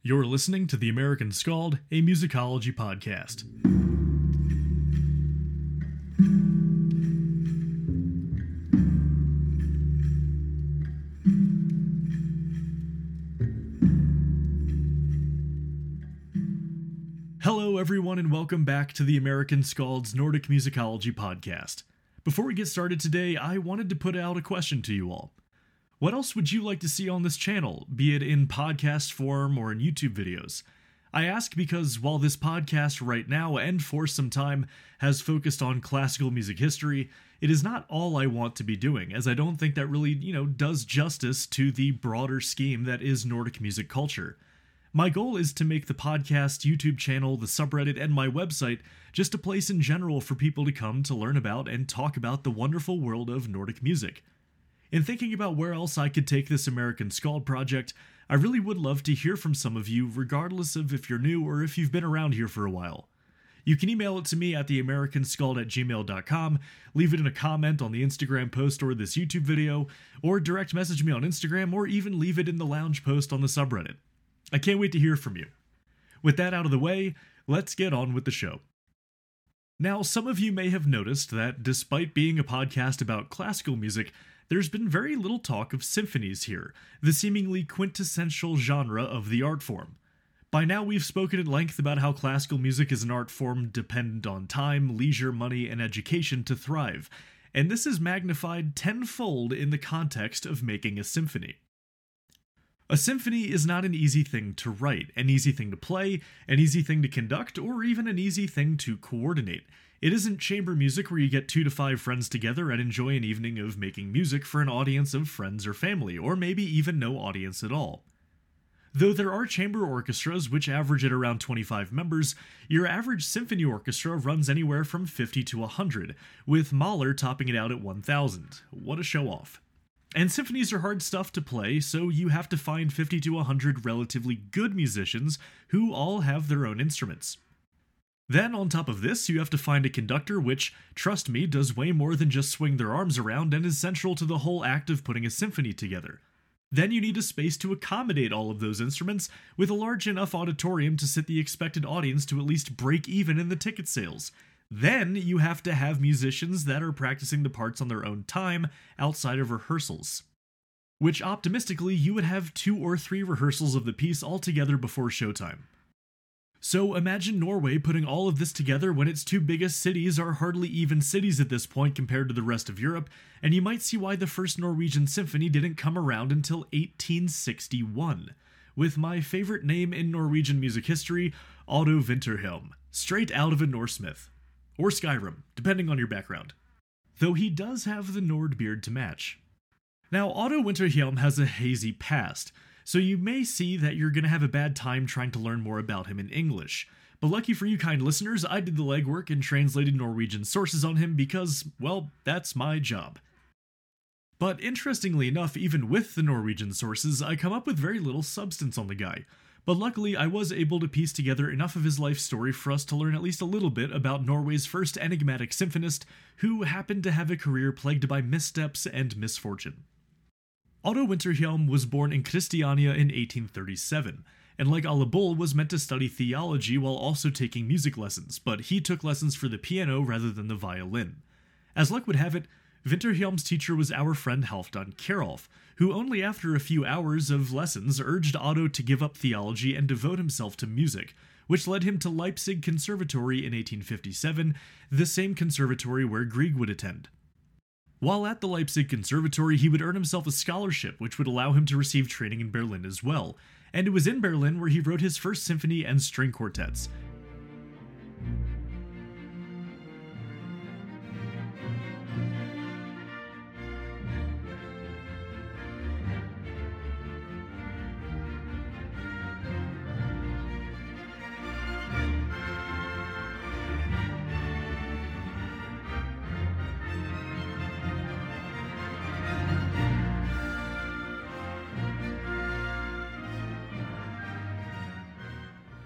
You're listening to The American Skald, a musicology podcast. Hello, everyone, and welcome back to the American Skald's Nordic Musicology podcast. Before we get started today, I wanted to put out a question to you all. What else would you like to see on this channel, be it in podcast form or in YouTube videos? I ask because while this podcast right now and for some time has focused on classical music history, it is not all I want to be doing, as I don't think that really, you know, does justice to the broader scheme that is Nordic music culture. My goal is to make the podcast, YouTube channel, the subreddit, and my website just a place in general for people to come to learn about and talk about the wonderful world of Nordic music. In thinking about where else I could take this American Skald project, I really would love to hear from some of you, regardless of if you're new or if you've been around here for a while. You can email it to me at theamericanskald at gmail.com, leave it in a comment on the Instagram post or this YouTube video, or direct message me on Instagram, or even leave it in the lounge post on the subreddit. I can't wait to hear from you. With that out of the way, let's get on with the show. Now, some of you may have noticed that despite being a podcast about classical music, there's been very little talk of symphonies here, the seemingly quintessential genre of the art form. By now, we've spoken at length about how classical music is an art form dependent on time, leisure, money, and education to thrive, and this is magnified tenfold in the context of making a symphony. A symphony is not an easy thing to write, an easy thing to play, an easy thing to conduct, or even an easy thing to coordinate. It isn't chamber music where you get two to five friends together and enjoy an evening of making music for an audience of friends or family, or maybe even no audience at all. Though there are chamber orchestras which average at around 25 members, your average symphony orchestra runs anywhere from 50 to 100, with Mahler topping it out at 1000. What a show off. And symphonies are hard stuff to play, so you have to find 50 to 100 relatively good musicians who all have their own instruments. Then, on top of this, you have to find a conductor which, trust me, does way more than just swing their arms around and is central to the whole act of putting a symphony together. Then you need a space to accommodate all of those instruments, with a large enough auditorium to sit the expected audience to at least break even in the ticket sales. Then you have to have musicians that are practicing the parts on their own time outside of rehearsals. Which optimistically, you would have two or three rehearsals of the piece altogether before showtime. So imagine Norway putting all of this together when its two biggest cities are hardly even cities at this point compared to the rest of Europe, and you might see why the first Norwegian symphony didn't come around until 1861, with my favorite name in Norwegian music history, Otto Winter-Hjelm, straight out of a Norse myth. Or Skyrim, depending on your background. Though he does have the Nord beard to match. Now, Otto Winter-Hjelm has a hazy past, so you may see that you're going to have a bad time trying to learn more about him in English. But lucky for you, kind listeners, I did the legwork and translated Norwegian sources on him because, well, that's my job. But interestingly enough, even with the Norwegian sources, I come up with very little substance on the guy. But luckily, I was able to piece together enough of his life story for us to learn at least a little bit about Norway's first enigmatic symphonist, who happened to have a career plagued by missteps and misfortune. Otto Winter-Hjelm was born in Christiania in 1837, and like Ole Bull was meant to study theology while also taking music lessons, but he took lessons for the piano rather than the violin. As luck would have it, Winter-Hjelm's teacher was our friend Halfdan Kjerulf, who only after a few hours of lessons urged Otto to give up theology and devote himself to music, which led him to Leipzig Conservatory in 1857, the same conservatory where Grieg would attend. While at the Leipzig Conservatory, he would earn himself a scholarship, which would allow him to receive training in Berlin as well. And it was in Berlin where he wrote his first symphony and string quartets.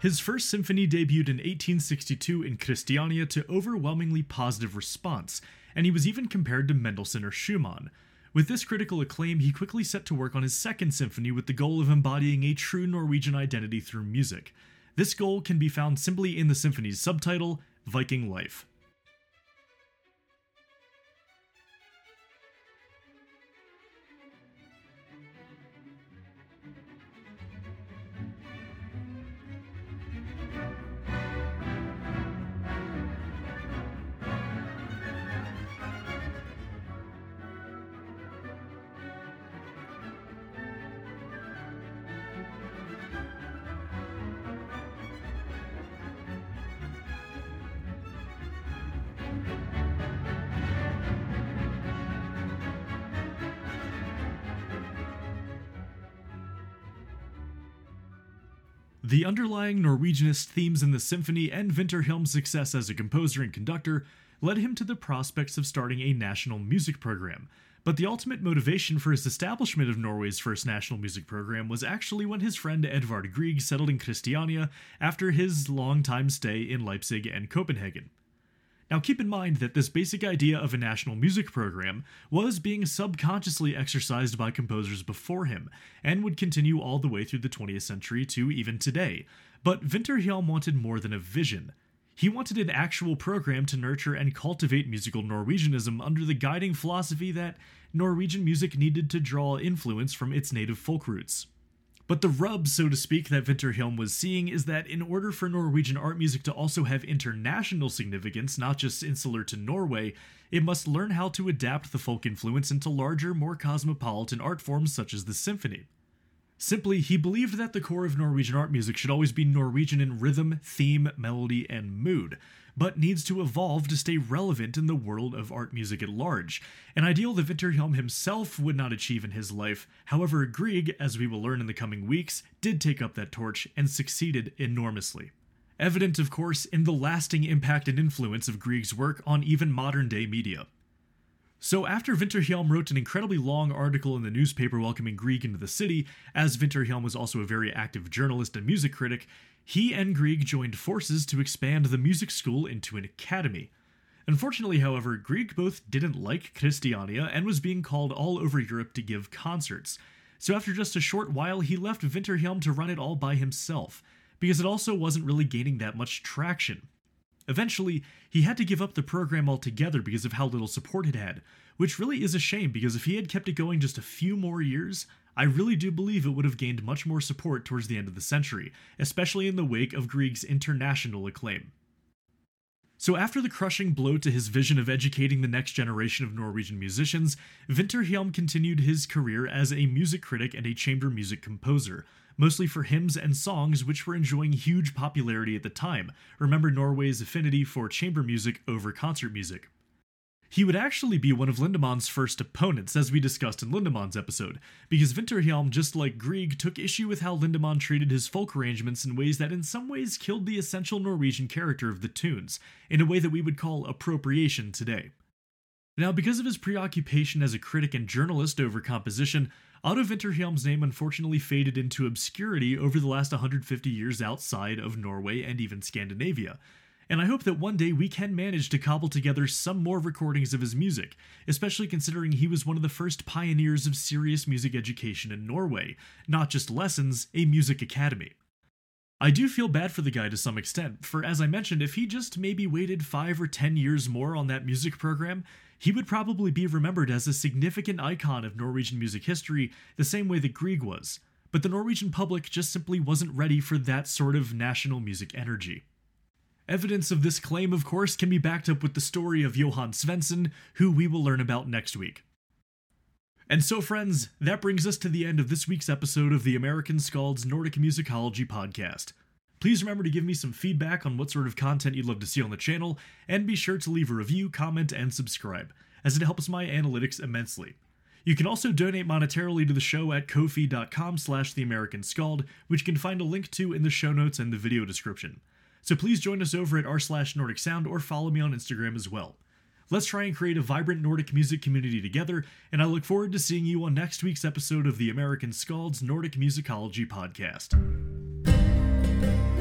His first symphony debuted in 1862 in Christiania to overwhelmingly positive response, and he was even compared to Mendelssohn or Schumann. With this critical acclaim, he quickly set to work on his second symphony with the goal of embodying a true Norwegian identity through music. This goal can be found simply in the symphony's subtitle, Viking Life. The underlying Norwegianist themes in the symphony and Vinterhjelm's success as a composer and conductor led him to the prospects of starting a national music program. But the ultimate motivation for his establishment of Norway's first national music program was actually when his friend Edvard Grieg settled in Christiania after his long-time stay in Leipzig and Copenhagen. Now, keep in mind that this basic idea of a national music program was being subconsciously exercised by composers before him, and would continue all the way through the 20th century to even today. But Vinterhjelm wanted more than a vision. He wanted an actual program to nurture and cultivate musical Norwegianism under the guiding philosophy that Norwegian music needed to draw influence from its native folk roots. But the rub, so to speak, that Vinterhjelm was seeing is that in order for Norwegian art music to also have international significance, not just insular to Norway, it must learn how to adapt the folk influence into larger, more cosmopolitan art forms such as the symphony. Simply, he believed that the core of Norwegian art music should always be Norwegian in rhythm, theme, melody, and mood, but needs to evolve to stay relevant in the world of art music at large, an ideal that Vinterhjelm himself would not achieve in his life. However, Grieg, as we will learn in the coming weeks, did take up that torch and succeeded enormously. Evident, of course, in the lasting impact and influence of Grieg's work on even modern day media. So, after Vinterhjelm wrote an incredibly long article in the newspaper welcoming Grieg into the city, as Vinterhjelm was also a very active journalist and music critic, he and Grieg joined forces to expand the music school into an academy. Unfortunately, however, Grieg both didn't like Christiania and was being called all over Europe to give concerts. So, after just a short while, he left Vinterhjelm to run it all by himself, because it also wasn't really gaining that much traction. Eventually, he had to give up the program altogether because of how little support it had, which really is a shame because if he had kept it going just a few more years, I really do believe it would have gained much more support towards the end of the century, especially in the wake of Grieg's international acclaim. So, after the crushing blow to his vision of educating the next generation of Norwegian musicians, Vinterhjelm continued his career as a music critic and a chamber music composer, mostly for hymns and songs which were enjoying huge popularity at the time. Remember Norway's affinity for chamber music over concert music. He would actually be one of Lindeman's first opponents, as we discussed in Lindeman's episode, because Vinterhjelm, just like Grieg, took issue with how Lindeman treated his folk arrangements in ways that in some ways killed the essential Norwegian character of the tunes, in a way that we would call appropriation today. Now, because of his preoccupation as a critic and journalist over composition, Otto Vinterhjelm's name unfortunately faded into obscurity over the last 150 years outside of Norway and even Scandinavia, and I hope that one day we can manage to cobble together some more recordings of his music, especially considering he was one of the first pioneers of serious music education in Norway, not just lessons, a music academy. I do feel bad for the guy to some extent, for as I mentioned, if he just maybe waited 5 or 10 years more on that music program, he would probably be remembered as a significant icon of Norwegian music history the same way that Grieg was. But the Norwegian public just simply wasn't ready for that sort of national music energy. Evidence of this claim, of course, can be backed up with the story of Johan Svendsen, who we will learn about next week. And so, friends, that brings us to the end of this week's episode of the American Skalds Nordic Musicology podcast. Please remember to give me some feedback on what sort of content you'd love to see on the channel, and be sure to leave a review, comment, and subscribe, as it helps my analytics immensely. You can also donate monetarily to the show at ko-fi.com slash the American Skald, which you can find a link to in the show notes and the video description. So please join us over at r slash Nordic Sound or follow me on Instagram as well. Let's try and create a vibrant Nordic music community together, and I look forward to seeing you on next week's episode of the American Skalds Nordic Musicology Podcast. Bye.